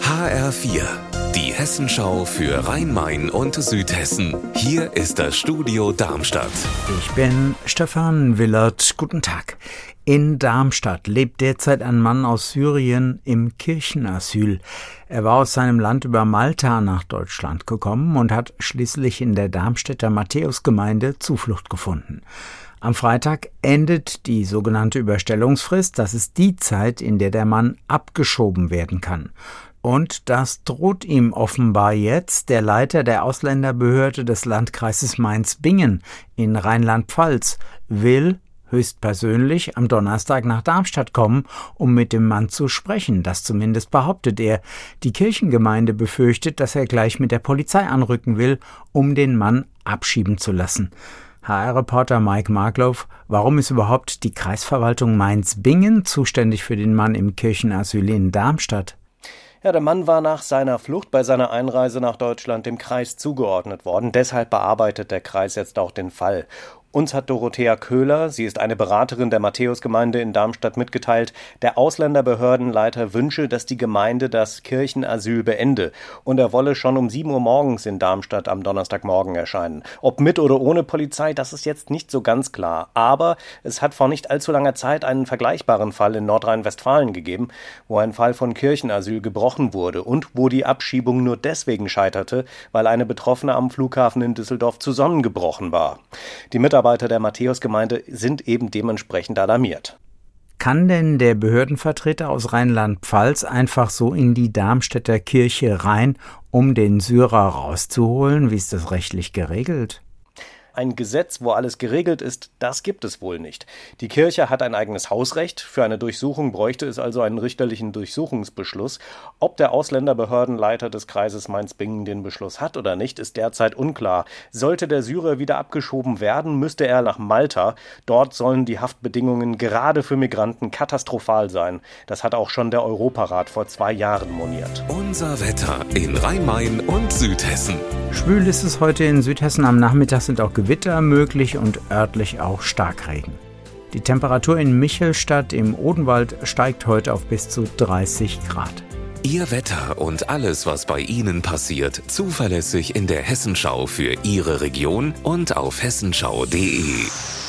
HR4, die Hessenschau für Rhein-Main und Südhessen. Hier ist das Studio Darmstadt. Ich bin Stefan Willert. Guten Tag. In Darmstadt lebt derzeit ein Mann aus Syrien im Kirchenasyl. Er war aus seinem Land über Malta nach Deutschland gekommen und hat schließlich in der Darmstädter Matthäusgemeinde Zuflucht gefunden. Am Freitag endet die sogenannte Überstellungsfrist. Das ist die Zeit, in der der Mann abgeschoben werden kann. Und das droht ihm offenbar jetzt der Leiter der Ausländerbehörde des Landkreises Mainz-Bingen in Rheinland-Pfalz will höchstpersönlich am Donnerstag nach Darmstadt kommen, um mit dem Mann zu sprechen. Das zumindest behauptet er. Die Kirchengemeinde befürchtet, dass er gleich mit der Polizei anrücken will, um den Mann abschieben zu lassen. HR-Reporter Mike Markloff, warum ist überhaupt die Kreisverwaltung Mainz-Bingen zuständig für den Mann im Kirchenasyl in Darmstadt? Ja, der Mann war nach seiner Flucht bei seiner Einreise nach Deutschland dem Kreis zugeordnet worden. Deshalb bearbeitet der Kreis jetzt auch den Fall. Uns hat Dorothea Köhler, sie ist eine Beraterin der Matthäusgemeinde in Darmstadt, mitgeteilt, der Ausländerbehördenleiter wünsche, dass die Gemeinde das Kirchenasyl beende und er wolle schon um 7 Uhr morgens in Darmstadt am Donnerstagmorgen erscheinen. Ob mit oder ohne Polizei, das ist jetzt nicht so ganz klar. Aber es hat vor nicht allzu langer Zeit einen vergleichbaren Fall in Nordrhein-Westfalen gegeben, wo ein Fall von Kirchenasyl gebrochen wurde und wo die Abschiebung nur deswegen scheiterte, weil eine Betroffene am Flughafen in Düsseldorf zusammengebrochen war. Die Mitarbeiter Mitarbeiter der Matthäusgemeinde sind eben dementsprechend alarmiert. Kann denn der Behördenvertreter aus Rheinland-Pfalz einfach so in die Darmstädter Kirche rein, um den Syrer rauszuholen? Wie ist das rechtlich geregelt? Ein Gesetz, wo alles geregelt ist, das gibt es wohl nicht. Die Kirche hat ein eigenes Hausrecht. Für eine Durchsuchung bräuchte es also einen richterlichen Durchsuchungsbeschluss. Ob der Ausländerbehördenleiter des Kreises Mainz-Bingen den Beschluss hat oder nicht, ist derzeit unklar. Sollte der Syrer wieder abgeschoben werden, müsste er nach Malta. Dort sollen die Haftbedingungen gerade für Migranten katastrophal sein. Das hat auch schon der Europarat vor zwei Jahren moniert. Unser Wetter in Rhein-Main und Südhessen. Schwül ist es heute in Südhessen. Am Nachmittag sind auch Gewitter möglich und örtlich auch Starkregen. Die Temperatur in Michelstadt im Odenwald steigt heute auf bis zu 30 Grad. Ihr Wetter und alles, was bei Ihnen passiert, zuverlässig in der Hessenschau für Ihre Region und auf hessenschau.de.